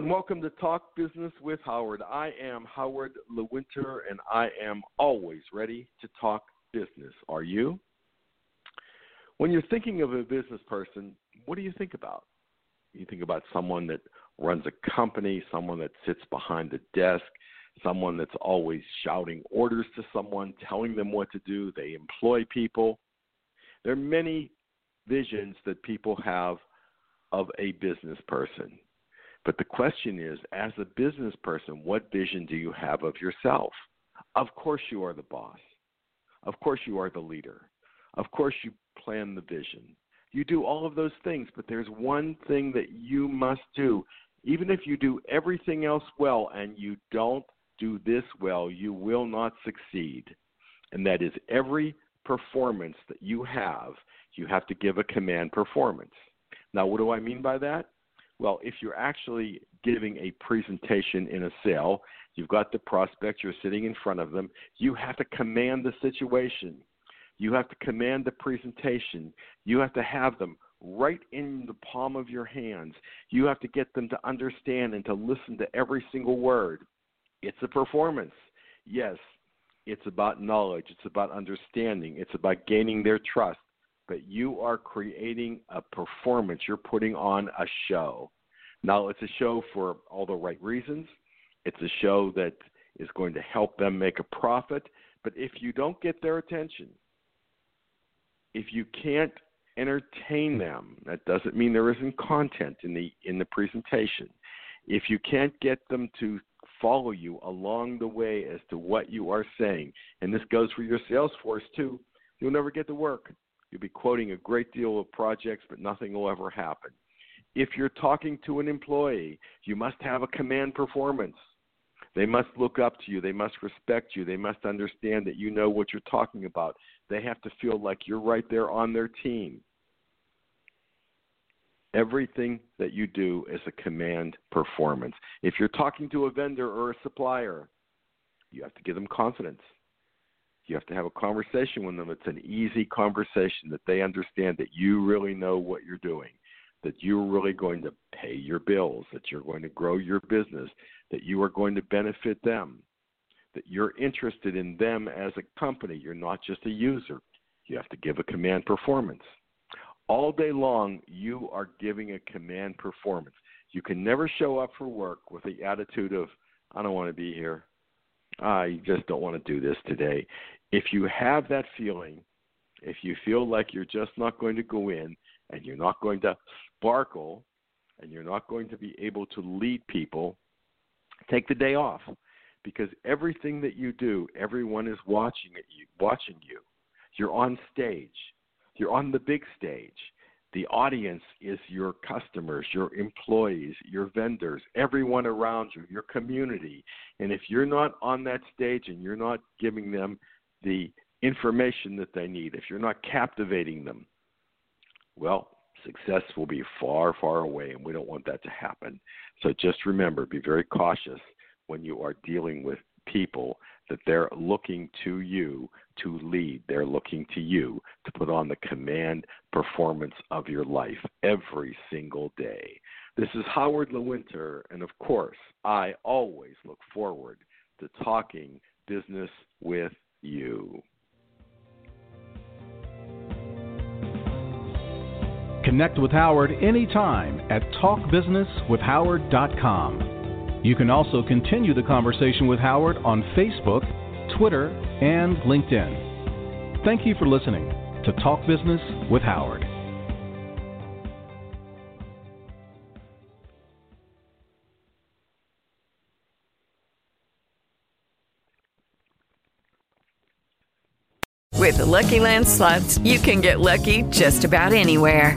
And welcome to Talk Business with Howard. I am Howard Lewinter and I am always ready to talk business. Are you? When you're thinking of a business person, what do you think about? You think about someone that runs a company, someone that sits behind the desk, someone that's always shouting orders to someone, telling them what to do. They employ people. There are many visions that people have of a business person. But the question is, as a business person, what vision do you have of yourself? Of course, you are the boss. Of course, you are the leader. Of course, you plan the vision. You do all of those things, but there's one thing that you must do. Even if you do everything else well and you don't do this well, you will not succeed. And that is every performance that you have, you have to give a command performance. Now, what do I mean by that? Well, if you're actually giving a presentation in a sale, you've got the prospect, you're sitting in front of them, you have to command the situation. You have to command the presentation. You have to have them right in the palm of your hands. You have to get them to understand and to listen to every single word. It's a performance. Yes, it's about knowledge, it's about understanding, it's about gaining their trust but you are creating a performance. You're putting on a show. Now, it's a show for all the right reasons. It's a show that is going to help them make a profit. But if you don't get their attention, if you can't entertain them, that doesn't mean there isn't content in the in the presentation. If you can't get them to follow you along the way as to what you are saying, and this goes for your sales force too, you'll never get to work. You'll be quoting a great deal of projects, but nothing will ever happen. If you're talking to an employee, you must have a command performance. They must look up to you. They must respect you. They must understand that you know what you're talking about. They have to feel like you're right there on their team. Everything that you do is a command performance. If you're talking to a vendor or a supplier, you have to give them confidence. You have to have a conversation with them. It's an easy conversation that they understand that you really know what you're doing, that you're really going to pay your bills, that you're going to grow your business, that you are going to benefit them, that you're interested in them as a company. You're not just a user. You have to give a command performance. All day long, you are giving a command performance. You can never show up for work with the attitude of, I don't want to be here. I just don't want to do this today if you have that feeling, if you feel like you're just not going to go in and you're not going to sparkle and you're not going to be able to lead people, take the day off because everything that you do, everyone is watching you, watching you. You're on stage. You're on the big stage. The audience is your customers, your employees, your vendors, everyone around you, your community. And if you're not on that stage and you're not giving them the information that they need, if you're not captivating them, well, success will be far, far away, and we don't want that to happen. So just remember be very cautious when you are dealing with people that they're looking to you to lead. They're looking to you to put on the command performance of your life every single day. This is Howard Lewinter, and of course, I always look forward to talking business with you. Connect with Howard anytime at talkbusinesswithhoward.com. You can also continue the conversation with Howard on Facebook, Twitter, and LinkedIn. Thank you for listening to Talk Business with Howard. With the Lucky Land slots, you can get lucky just about anywhere.